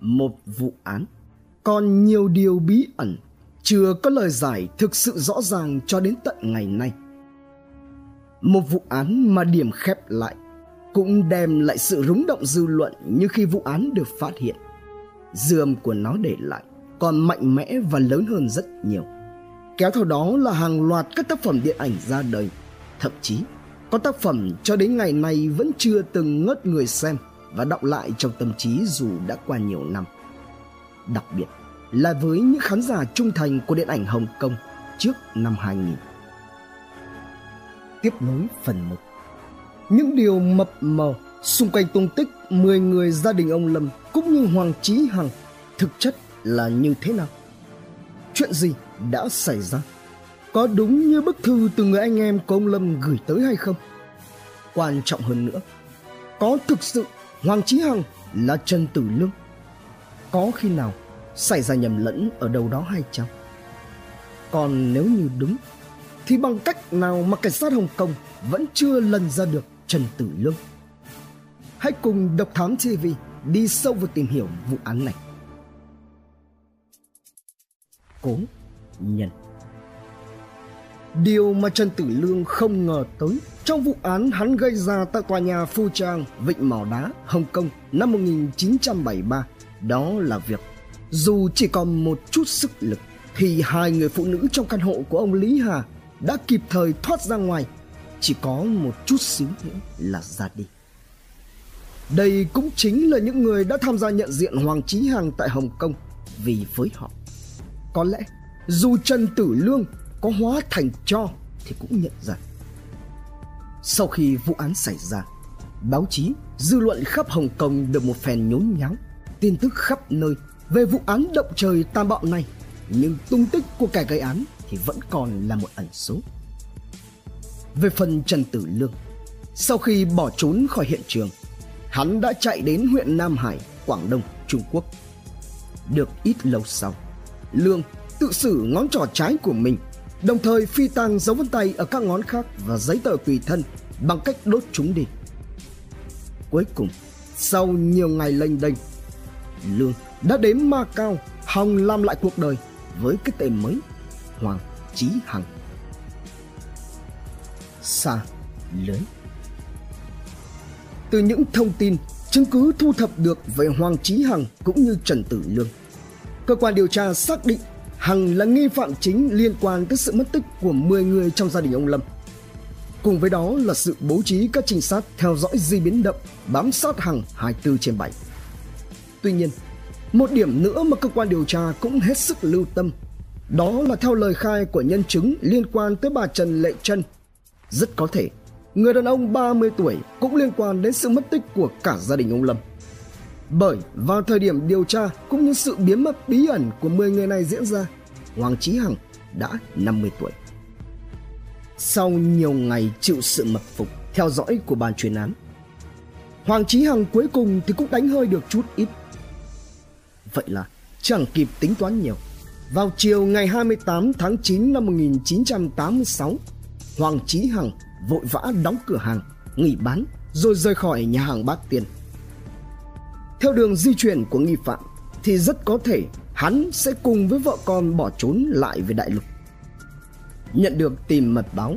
một vụ án. Còn nhiều điều bí ẩn chưa có lời giải thực sự rõ ràng cho đến tận ngày nay. Một vụ án mà điểm khép lại cũng đem lại sự rúng động dư luận như khi vụ án được phát hiện. Dư âm của nó để lại còn mạnh mẽ và lớn hơn rất nhiều. Kéo theo đó là hàng loạt các tác phẩm điện ảnh ra đời. Thậm chí, có tác phẩm cho đến ngày nay vẫn chưa từng ngớt người xem và đọng lại trong tâm trí dù đã qua nhiều năm đặc biệt là với những khán giả trung thành của điện ảnh Hồng Kông trước năm 2000. Tiếp nối phần 1 Những điều mập mờ xung quanh tung tích 10 người gia đình ông Lâm cũng như Hoàng Chí Hằng thực chất là như thế nào? Chuyện gì đã xảy ra? Có đúng như bức thư từ người anh em của ông Lâm gửi tới hay không? Quan trọng hơn nữa, có thực sự Hoàng Chí Hằng là Trần Tử Lương? Có khi nào xảy ra nhầm lẫn ở đâu đó hay chăng? Còn nếu như đúng, thì bằng cách nào mà cảnh sát Hồng Kông vẫn chưa lần ra được Trần Tử Lương? Hãy cùng Độc Thám TV đi sâu vào tìm hiểu vụ án này. Cố nhân Điều mà Trần Tử Lương không ngờ tới trong vụ án hắn gây ra tại tòa nhà Phu Trang, Vịnh Mỏ Đá, Hồng Kông năm 1973 đó là việc dù chỉ còn một chút sức lực thì hai người phụ nữ trong căn hộ của ông Lý Hà đã kịp thời thoát ra ngoài. Chỉ có một chút xíu nữa là ra đi. Đây cũng chính là những người đã tham gia nhận diện Hoàng Chí Hằng tại Hồng Kông. Vì với họ có lẽ dù Trần Tử Lương có hóa thành cho thì cũng nhận ra. Sau khi vụ án xảy ra, báo chí dư luận khắp Hồng Kông được một phen nhốn nháo. Tin tức khắp nơi về vụ án động trời tam bạo này, nhưng tung tích của kẻ gây án thì vẫn còn là một ẩn số. Về phần trần tử lương, sau khi bỏ trốn khỏi hiện trường, hắn đã chạy đến huyện nam hải, quảng đông, trung quốc. Được ít lâu sau, lương tự xử ngón trỏ trái của mình đồng thời phi tang dấu vân tay ở các ngón khác và giấy tờ tùy thân bằng cách đốt chúng đi. Cuối cùng, sau nhiều ngày lênh đênh, lương đã đến ma cao hòng làm lại cuộc đời với cái tên mới, hoàng chí hằng. Xa lưới. Từ những thông tin, chứng cứ thu thập được về hoàng chí hằng cũng như trần tử lương, cơ quan điều tra xác định hằng là nghi phạm chính liên quan tới sự mất tích của 10 người trong gia đình ông lâm cùng với đó là sự bố trí các trinh sát theo dõi di biến động bám sát hằng 24 trên 7 tuy nhiên một điểm nữa mà cơ quan điều tra cũng hết sức lưu tâm đó là theo lời khai của nhân chứng liên quan tới bà Trần Lệ Trân. Rất có thể, người đàn ông 30 tuổi cũng liên quan đến sự mất tích của cả gia đình ông Lâm. Bởi vào thời điểm điều tra cũng như sự biến mất bí ẩn của 10 người này diễn ra, Hoàng Chí Hằng đã 50 tuổi. Sau nhiều ngày chịu sự mật phục, theo dõi của ban chuyên án, Hoàng Chí Hằng cuối cùng thì cũng đánh hơi được chút ít Vậy là chẳng kịp tính toán nhiều. Vào chiều ngày 28 tháng 9 năm 1986, Hoàng Chí Hằng vội vã đóng cửa hàng, nghỉ bán rồi rời khỏi nhà hàng Bát Tiên. Theo đường di chuyển của nghi phạm thì rất có thể hắn sẽ cùng với vợ con bỏ trốn lại về đại lục. Nhận được tìm mật báo,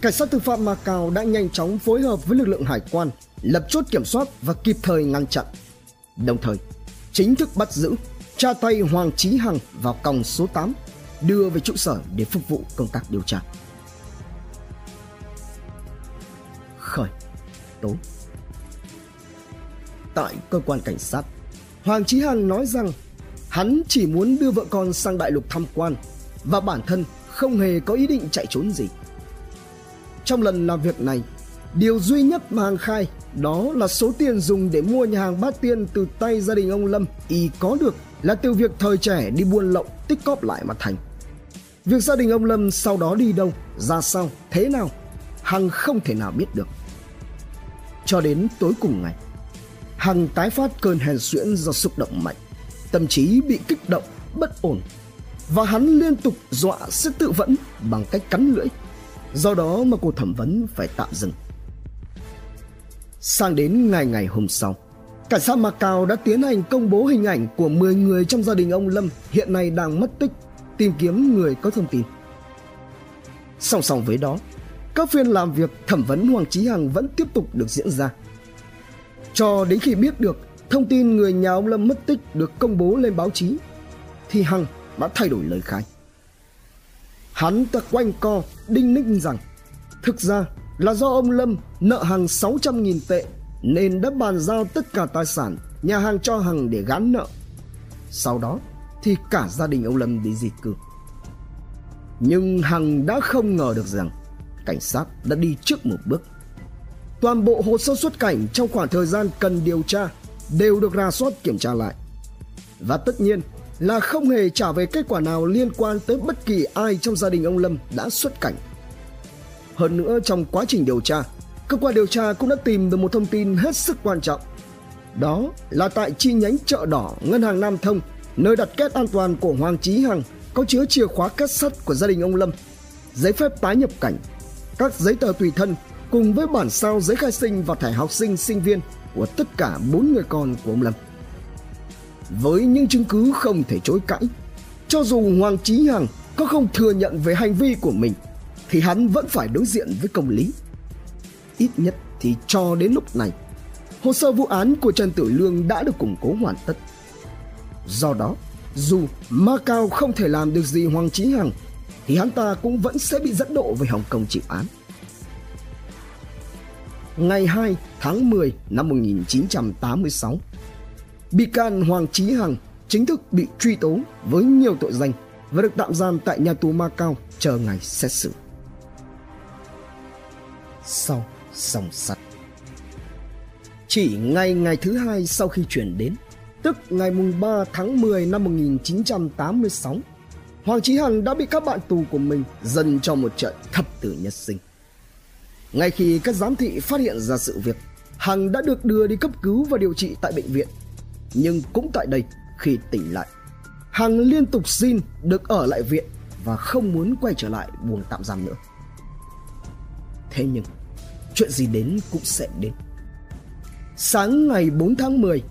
cảnh sát tư phạm Macau đã nhanh chóng phối hợp với lực lượng hải quan lập chốt kiểm soát và kịp thời ngăn chặn. Đồng thời, chính thức bắt giữ, tra tay Hoàng Chí Hằng vào còng số 8, đưa về trụ sở để phục vụ công tác điều tra. Khởi tố Tại cơ quan cảnh sát, Hoàng Chí Hằng nói rằng hắn chỉ muốn đưa vợ con sang đại lục tham quan và bản thân không hề có ý định chạy trốn gì. Trong lần làm việc này, điều duy nhất mà Hằng khai đó là số tiền dùng để mua nhà hàng Bát Tiên từ tay gia đình ông Lâm y có được là từ việc thời trẻ đi buôn lậu tích cóp lại mà thành. Việc gia đình ông Lâm sau đó đi đâu, ra sao, thế nào, Hằng không thể nào biết được. Cho đến tối cùng ngày, Hằng tái phát cơn hèn suyễn do xúc động mạnh, tâm trí bị kích động, bất ổn và hắn liên tục dọa sẽ tự vẫn bằng cách cắn lưỡi. Do đó mà cuộc thẩm vấn phải tạm dừng. Sang đến ngày ngày hôm sau, Cảnh sát Macau đã tiến hành công bố hình ảnh của 10 người trong gia đình ông Lâm hiện nay đang mất tích, tìm kiếm người có thông tin. Song song với đó, các phiên làm việc thẩm vấn Hoàng Chí Hằng vẫn tiếp tục được diễn ra. Cho đến khi biết được thông tin người nhà ông Lâm mất tích được công bố lên báo chí, thì Hằng đã thay đổi lời khai. Hắn ta quanh co đinh ninh rằng thực ra là do ông Lâm nợ hàng 600.000 tệ nên đã bàn giao tất cả tài sản nhà hàng cho Hằng để gán nợ. Sau đó thì cả gia đình ông Lâm bị di cư. Nhưng Hằng đã không ngờ được rằng cảnh sát đã đi trước một bước. Toàn bộ hồ sơ xuất cảnh trong khoảng thời gian cần điều tra đều được ra soát kiểm tra lại. Và tất nhiên là không hề trả về kết quả nào liên quan tới bất kỳ ai trong gia đình ông Lâm đã xuất cảnh. Hơn nữa trong quá trình điều tra, cơ quan điều tra cũng đã tìm được một thông tin hết sức quan trọng. Đó là tại chi nhánh chợ đỏ Ngân hàng Nam Thông, nơi đặt kết an toàn của Hoàng Chí Hằng có chứa chìa khóa kết sắt của gia đình ông Lâm, giấy phép tái nhập cảnh, các giấy tờ tùy thân cùng với bản sao giấy khai sinh và thẻ học sinh sinh viên của tất cả bốn người con của ông Lâm. Với những chứng cứ không thể chối cãi, cho dù Hoàng Chí Hằng có không thừa nhận về hành vi của mình thì hắn vẫn phải đối diện với công lý. Ít nhất thì cho đến lúc này, hồ sơ vụ án của Trần Tử Lương đã được củng cố hoàn tất. Do đó, dù Macau không thể làm được gì Hoàng Chí Hằng thì hắn ta cũng vẫn sẽ bị dẫn độ về Hồng Kông chịu án. Ngày 2 tháng 10 năm 1986, bị can Hoàng Chí Hằng chính thức bị truy tố với nhiều tội danh và được tạm giam tại nhà tù Macau chờ ngày xét xử. Sau song sắt Chỉ ngay ngày thứ hai sau khi chuyển đến, tức ngày mùng 3 tháng 10 năm 1986, Hoàng Chí Hằng đã bị các bạn tù của mình dần cho một trận thập tử nhất sinh. Ngay khi các giám thị phát hiện ra sự việc, Hằng đã được đưa đi cấp cứu và điều trị tại bệnh viện. Nhưng cũng tại đây, khi tỉnh lại, Hằng liên tục xin được ở lại viện và không muốn quay trở lại buồng tạm giam nữa. Thế nhưng, chuyện gì đến cũng sẽ đến. Sáng ngày 4 tháng 10,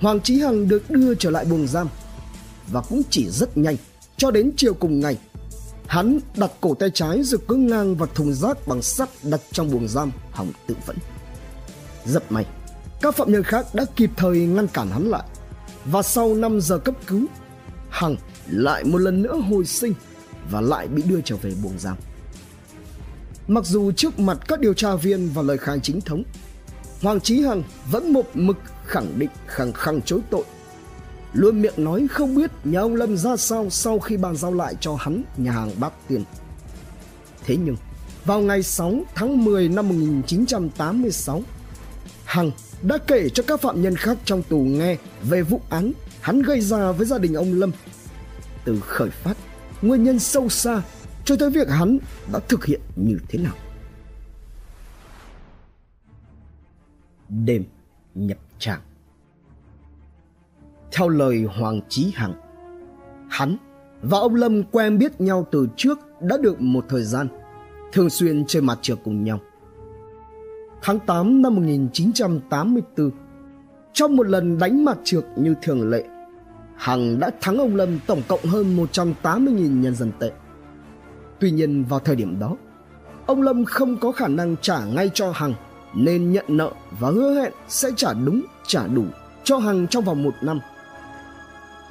Hoàng Chí Hằng được đưa trở lại buồng giam và cũng chỉ rất nhanh cho đến chiều cùng ngày hắn đặt cổ tay trái rồi cứ ngang vào thùng rác bằng sắt đặt trong buồng giam, hỏng tự vẫn. Rất may, các phạm nhân khác đã kịp thời ngăn cản hắn lại. Và sau 5 giờ cấp cứu, hằng lại một lần nữa hồi sinh và lại bị đưa trở về buồng giam. Mặc dù trước mặt các điều tra viên và lời khai chính thống, hoàng trí hằng vẫn một mực khẳng định khẳng khăng chối tội luôn miệng nói không biết nhà ông Lâm ra sao sau khi bàn giao lại cho hắn nhà hàng Bát Tiên. Thế nhưng, vào ngày 6 tháng 10 năm 1986, Hằng đã kể cho các phạm nhân khác trong tù nghe về vụ án hắn gây ra với gia đình ông Lâm. Từ khởi phát, nguyên nhân sâu xa cho tới việc hắn đã thực hiện như thế nào. Đêm nhập tràng theo lời Hoàng Chí Hằng. Hắn và ông Lâm quen biết nhau từ trước đã được một thời gian, thường xuyên chơi mặt trượt cùng nhau. Tháng 8 năm 1984, trong một lần đánh mặt trượt như thường lệ, Hằng đã thắng ông Lâm tổng cộng hơn 180.000 nhân dân tệ. Tuy nhiên vào thời điểm đó, ông Lâm không có khả năng trả ngay cho Hằng nên nhận nợ và hứa hẹn sẽ trả đúng, trả đủ cho Hằng trong vòng một năm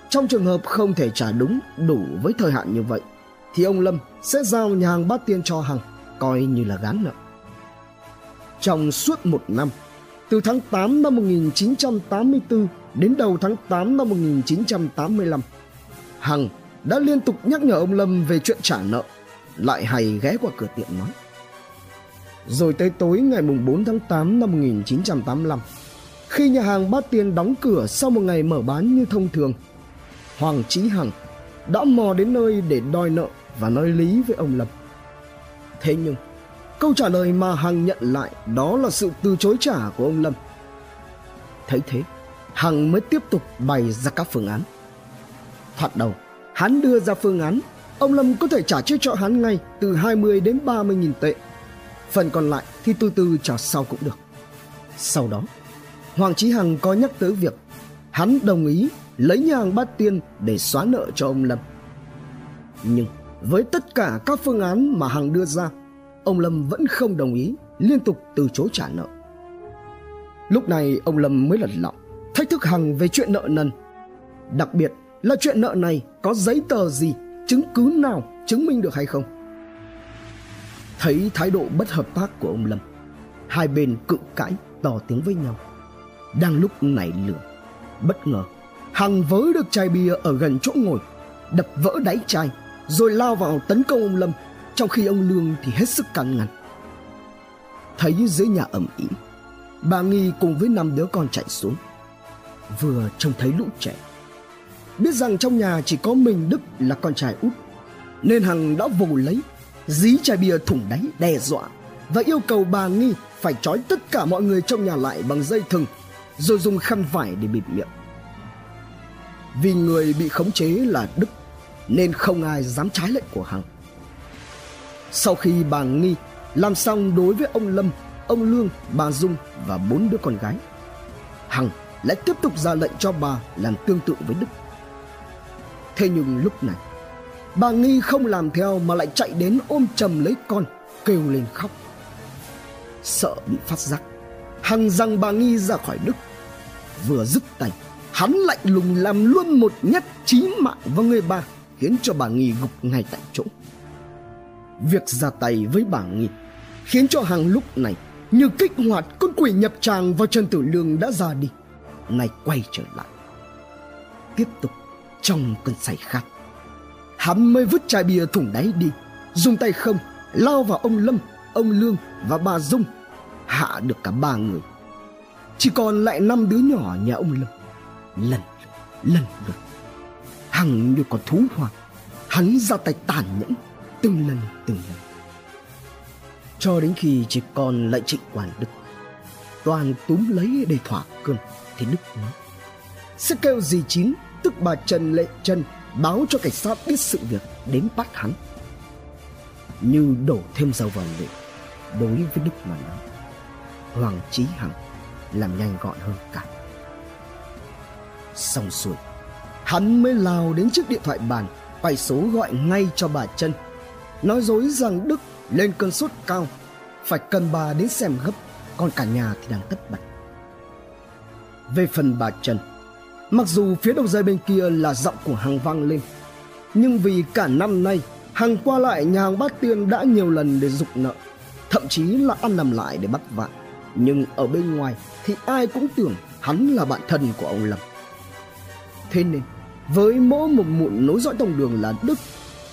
trong trường hợp không thể trả đúng đủ với thời hạn như vậy thì ông Lâm sẽ giao nhà hàng bát tiên cho Hằng coi như là gán nợ. Trong suốt một năm, từ tháng 8 năm 1984 đến đầu tháng 8 năm 1985, Hằng đã liên tục nhắc nhở ông Lâm về chuyện trả nợ, lại hay ghé qua cửa tiệm nói. Rồi tới tối ngày 4 tháng 8 năm 1985, khi nhà hàng Bát Tiên đóng cửa sau một ngày mở bán như thông thường, Hoàng Chí Hằng đã mò đến nơi để đòi nợ và nói lý với ông Lâm. Thế nhưng, câu trả lời mà Hằng nhận lại đó là sự từ chối trả của ông Lâm. Thấy thế, Hằng mới tiếp tục bày ra các phương án. Thoạt đầu, hắn đưa ra phương án ông Lâm có thể trả trước cho hắn ngay từ 20 đến 30 nghìn tệ. Phần còn lại thì từ từ trả sau cũng được. Sau đó, Hoàng Chí Hằng có nhắc tới việc hắn đồng ý lấy nhà hàng bát tiên để xóa nợ cho ông Lâm. Nhưng với tất cả các phương án mà Hằng đưa ra, ông Lâm vẫn không đồng ý, liên tục từ chối trả nợ. Lúc này ông Lâm mới lật lọng, thách thức Hằng về chuyện nợ nần. Đặc biệt là chuyện nợ này có giấy tờ gì, chứng cứ nào chứng minh được hay không. Thấy thái độ bất hợp tác của ông Lâm, hai bên cự cãi to tiếng với nhau. Đang lúc nảy lửa, bất ngờ Hằng vớ được chai bia ở gần chỗ ngồi, đập vỡ đáy chai, rồi lao vào tấn công ông Lâm, trong khi ông Lương thì hết sức can ngăn. Thấy dưới nhà ẩm ĩ, bà Nghi cùng với năm đứa con chạy xuống. Vừa trông thấy lũ trẻ, biết rằng trong nhà chỉ có mình Đức là con trai út, nên Hằng đã vồ lấy, dí chai bia thủng đáy đe dọa và yêu cầu bà Nghi phải trói tất cả mọi người trong nhà lại bằng dây thừng, rồi dùng khăn vải để bịt miệng vì người bị khống chế là Đức nên không ai dám trái lệnh của Hằng. Sau khi bà Nghi làm xong đối với ông Lâm, ông Lương, bà Dung và bốn đứa con gái, Hằng lại tiếp tục ra lệnh cho bà làm tương tự với Đức. Thế nhưng lúc này, bà Nghi không làm theo mà lại chạy đến ôm chầm lấy con, kêu lên khóc. Sợ bị phát giác, Hằng rằng bà Nghi ra khỏi Đức. Vừa dứt tay, hắn lạnh lùng làm luôn một nhát chí mạng vào người bà, khiến cho bà nghi gục ngay tại chỗ. Việc ra tay với bà nghi khiến cho hàng lúc này như kích hoạt con quỷ nhập tràng vào trần tử lương đã ra đi, nay quay trở lại. Tiếp tục trong cơn say khát, hắn mới vứt chai bia thủng đáy đi, dùng tay không, lao vào ông lâm, ông lương và bà dung, hạ được cả ba người. Chỉ còn lại năm đứa nhỏ nhà ông lâm lần lần lượt. Hằng như con thú hoang, hắn ra tay tàn nhẫn từng lần từng lần. Cho đến khi chỉ còn lại trịnh quản đức, toàn túm lấy để thỏa cơn thì đức nói, sẽ kêu gì chín, tức bà trần lệ trần, báo cho cảnh sát biết sự việc đến bắt hắn. Như đổ thêm dầu vào lửa, đối với đức mà nói, hoàng trí hằng làm nhanh gọn hơn cả xong xuôi. Hắn mới lao đến chiếc điện thoại bàn, quay số gọi ngay cho bà chân nói dối rằng đức lên cơn sốt cao, phải cần bà đến xem gấp, còn cả nhà thì đang tất bật. Về phần bà trần mặc dù phía đầu dây bên kia là giọng của hằng vang lên, nhưng vì cả năm nay hằng qua lại nhà hàng bát tiên đã nhiều lần để dục nợ, thậm chí là ăn nằm lại để bắt vạn nhưng ở bên ngoài thì ai cũng tưởng hắn là bạn thân của ông lâm. Thế nên, với mỗi một mụn nối dõi đồng đường là Đức,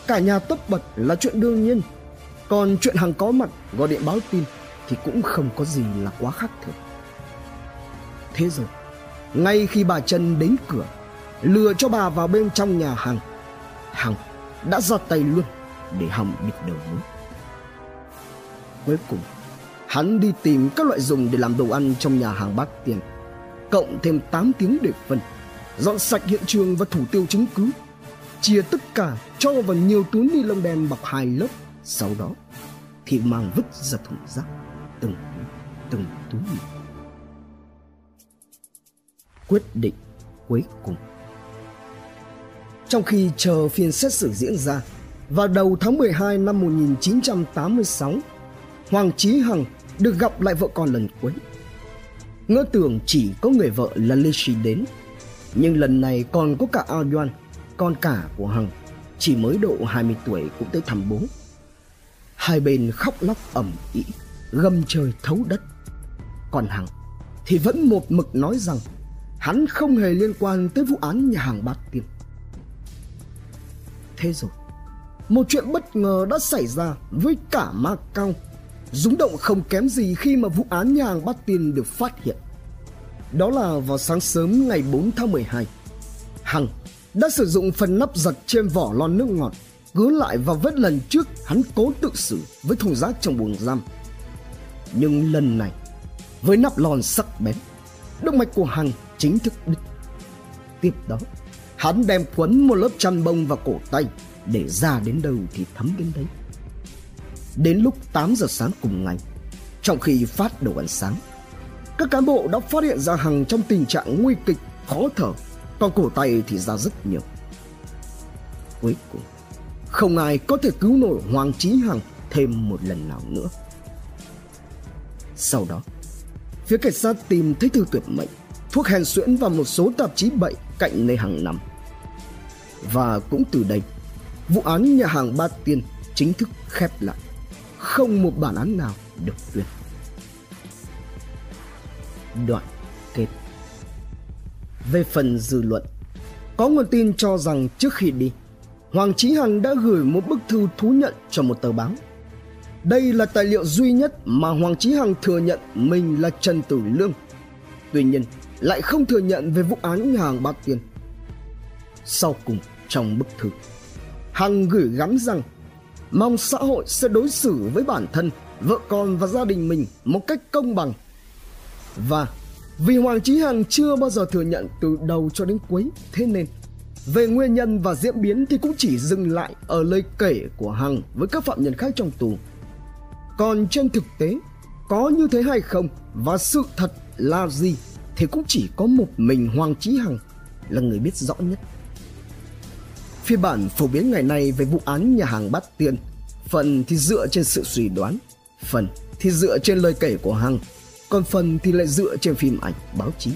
cả nhà tất bật là chuyện đương nhiên. Còn chuyện hàng có mặt gọi điện báo tin thì cũng không có gì là quá khác thường. Thế rồi, ngay khi bà trần đến cửa, lừa cho bà vào bên trong nhà hàng, Hằng đã ra tay luôn để hòng bịt đầu mối. Cuối cùng, hắn đi tìm các loại dùng để làm đồ ăn trong nhà hàng bát tiền, cộng thêm 8 tiếng để phân dọn sạch hiện trường và thủ tiêu chứng cứ. Chia tất cả cho vào nhiều túi ni lông đen bọc hai lớp. Sau đó, thì mang vứt ra thùng rác. Từng từng túi. Quyết định cuối cùng. Trong khi chờ phiên xét xử diễn ra, vào đầu tháng 12 năm 1986 Hoàng Chí Hằng được gặp lại vợ con lần cuối. Ngỡ tưởng chỉ có người vợ là Lê Sĩ đến nhưng lần này còn có cả Ao Doan, con cả của Hằng, chỉ mới độ 20 tuổi cũng tới thăm bố. Hai bên khóc lóc ầm ĩ, gầm trời thấu đất. Còn Hằng thì vẫn một mực nói rằng hắn không hề liên quan tới vụ án nhà hàng bát tiên. Thế rồi, một chuyện bất ngờ đã xảy ra với cả Ma Cao. Rúng động không kém gì khi mà vụ án nhà hàng bát tiên được phát hiện. Đó là vào sáng sớm ngày 4 tháng 12. Hằng đã sử dụng phần nắp giật trên vỏ lon nước ngọt cứ lại vào vết lần trước hắn cố tự xử với thùng rác trong buồng giam. Nhưng lần này, với nắp lon sắc bén, động mạch của Hằng chính thức đứt. Tiếp đó, hắn đem quấn một lớp chăn bông vào cổ tay để ra đến đâu thì thấm đến đấy. Đến lúc 8 giờ sáng cùng ngày, trong khi phát đồ ăn sáng, các cán bộ đã phát hiện ra Hằng trong tình trạng nguy kịch, khó thở, còn cổ tay thì ra rất nhiều. Cuối cùng, không ai có thể cứu nổi Hoàng Chí Hằng thêm một lần nào nữa. Sau đó, phía cảnh sát tìm thấy thư tuyệt mệnh, thuốc hèn suyễn và một số tạp chí bậy cạnh nơi Hằng nằm. Và cũng từ đây, vụ án nhà hàng Ba Tiên chính thức khép lại. Không một bản án nào được tuyên. Đoạn kết Về phần dư luận, có nguồn tin cho rằng trước khi đi, Hoàng Chí Hằng đã gửi một bức thư thú nhận cho một tờ báo. Đây là tài liệu duy nhất mà Hoàng Chí Hằng thừa nhận mình là Trần Tử Lương. Tuy nhiên, lại không thừa nhận về vụ án nhà hàng Bát Tiên. Sau cùng trong bức thư, Hằng gửi gắm rằng mong xã hội sẽ đối xử với bản thân, vợ con và gia đình mình một cách công bằng. Và vì Hoàng Chí Hằng chưa bao giờ thừa nhận từ đầu cho đến cuối, thế nên về nguyên nhân và diễn biến thì cũng chỉ dừng lại ở lời kể của Hằng với các phạm nhân khác trong tù. Còn trên thực tế, có như thế hay không và sự thật là gì thì cũng chỉ có một mình Hoàng Chí Hằng là người biết rõ nhất. Phiên bản phổ biến ngày nay về vụ án nhà hàng Bát Tiên, phần thì dựa trên sự suy đoán, phần thì dựa trên lời kể của Hằng, còn phần thì lại dựa trên phim ảnh, báo chí.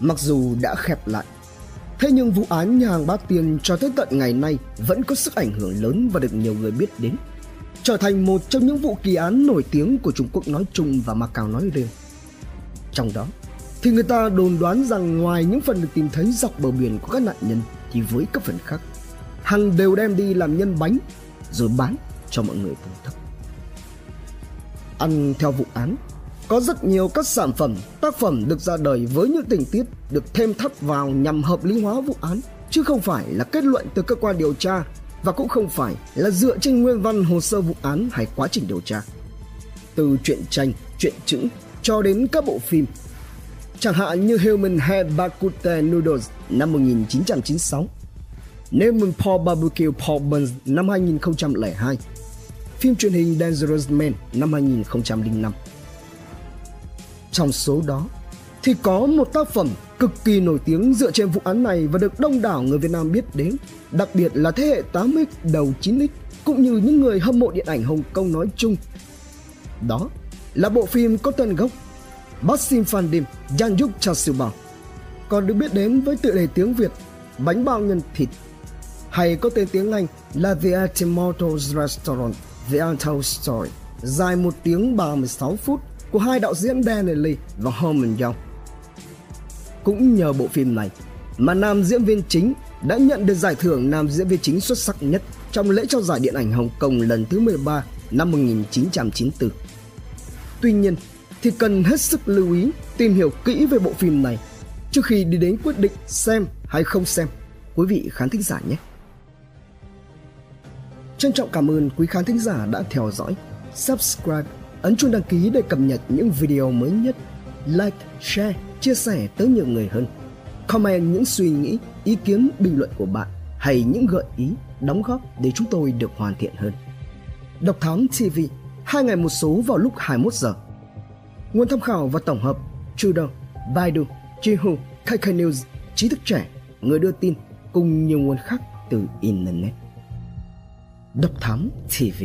Mặc dù đã khép lại, thế nhưng vụ án nhà hàng Bát Tiên cho tới tận ngày nay vẫn có sức ảnh hưởng lớn và được nhiều người biết đến, trở thành một trong những vụ kỳ án nổi tiếng của Trung Quốc nói chung và Macau nói riêng. Trong đó, thì người ta đồn đoán rằng ngoài những phần được tìm thấy dọc bờ biển của các nạn nhân thì với các phần khác, Hằng đều đem đi làm nhân bánh rồi bán cho mọi người thưởng thức. Ăn theo vụ án, có rất nhiều các sản phẩm, tác phẩm được ra đời với những tình tiết được thêm thắt vào nhằm hợp lý hóa vụ án, chứ không phải là kết luận từ cơ quan điều tra và cũng không phải là dựa trên nguyên văn hồ sơ vụ án hay quá trình điều tra. Từ truyện tranh, truyện chữ cho đến các bộ phim. Chẳng hạn như Human Head Bakute Noodles năm 1996, Newman Paul Barbecue Paul Burns năm 2002, phim truyền hình Dangerous Man năm 2005. Trong số đó thì có một tác phẩm cực kỳ nổi tiếng dựa trên vụ án này và được đông đảo người Việt Nam biết đến, đặc biệt là thế hệ 8X đầu 9X cũng như những người hâm mộ điện ảnh Hồng Kông nói chung. Đó là bộ phim có tên gốc Bassim Phan Dim Yanjuk Cha còn được biết đến với tựa đề tiếng Việt Bánh bao nhân thịt hay có tên tiếng Anh là The Ultimate Restaurant The Untold Story dài 1 tiếng 36 phút của hai đạo diễn Daniel Lee và Herman Young. Cũng nhờ bộ phim này mà nam diễn viên chính đã nhận được giải thưởng nam diễn viên chính xuất sắc nhất trong lễ trao giải điện ảnh Hồng Kông lần thứ 13 năm 1994. Tuy nhiên, thì cần hết sức lưu ý tìm hiểu kỹ về bộ phim này trước khi đi đến quyết định xem hay không xem quý vị khán thính giả nhé. Trân trọng cảm ơn quý khán thính giả đã theo dõi, subscribe, ấn chuông đăng ký để cập nhật những video mới nhất, like, share, chia sẻ tới nhiều người hơn. Comment những suy nghĩ, ý kiến, bình luận của bạn hay những gợi ý, đóng góp để chúng tôi được hoàn thiện hơn. Độc Thám TV, hai ngày một số vào lúc 21 giờ Nguồn tham khảo và tổng hợp Trudeau, Baidu, Jihu, KK News, trí thức trẻ, người đưa tin cùng nhiều nguồn khác từ Internet. Độc Thám TV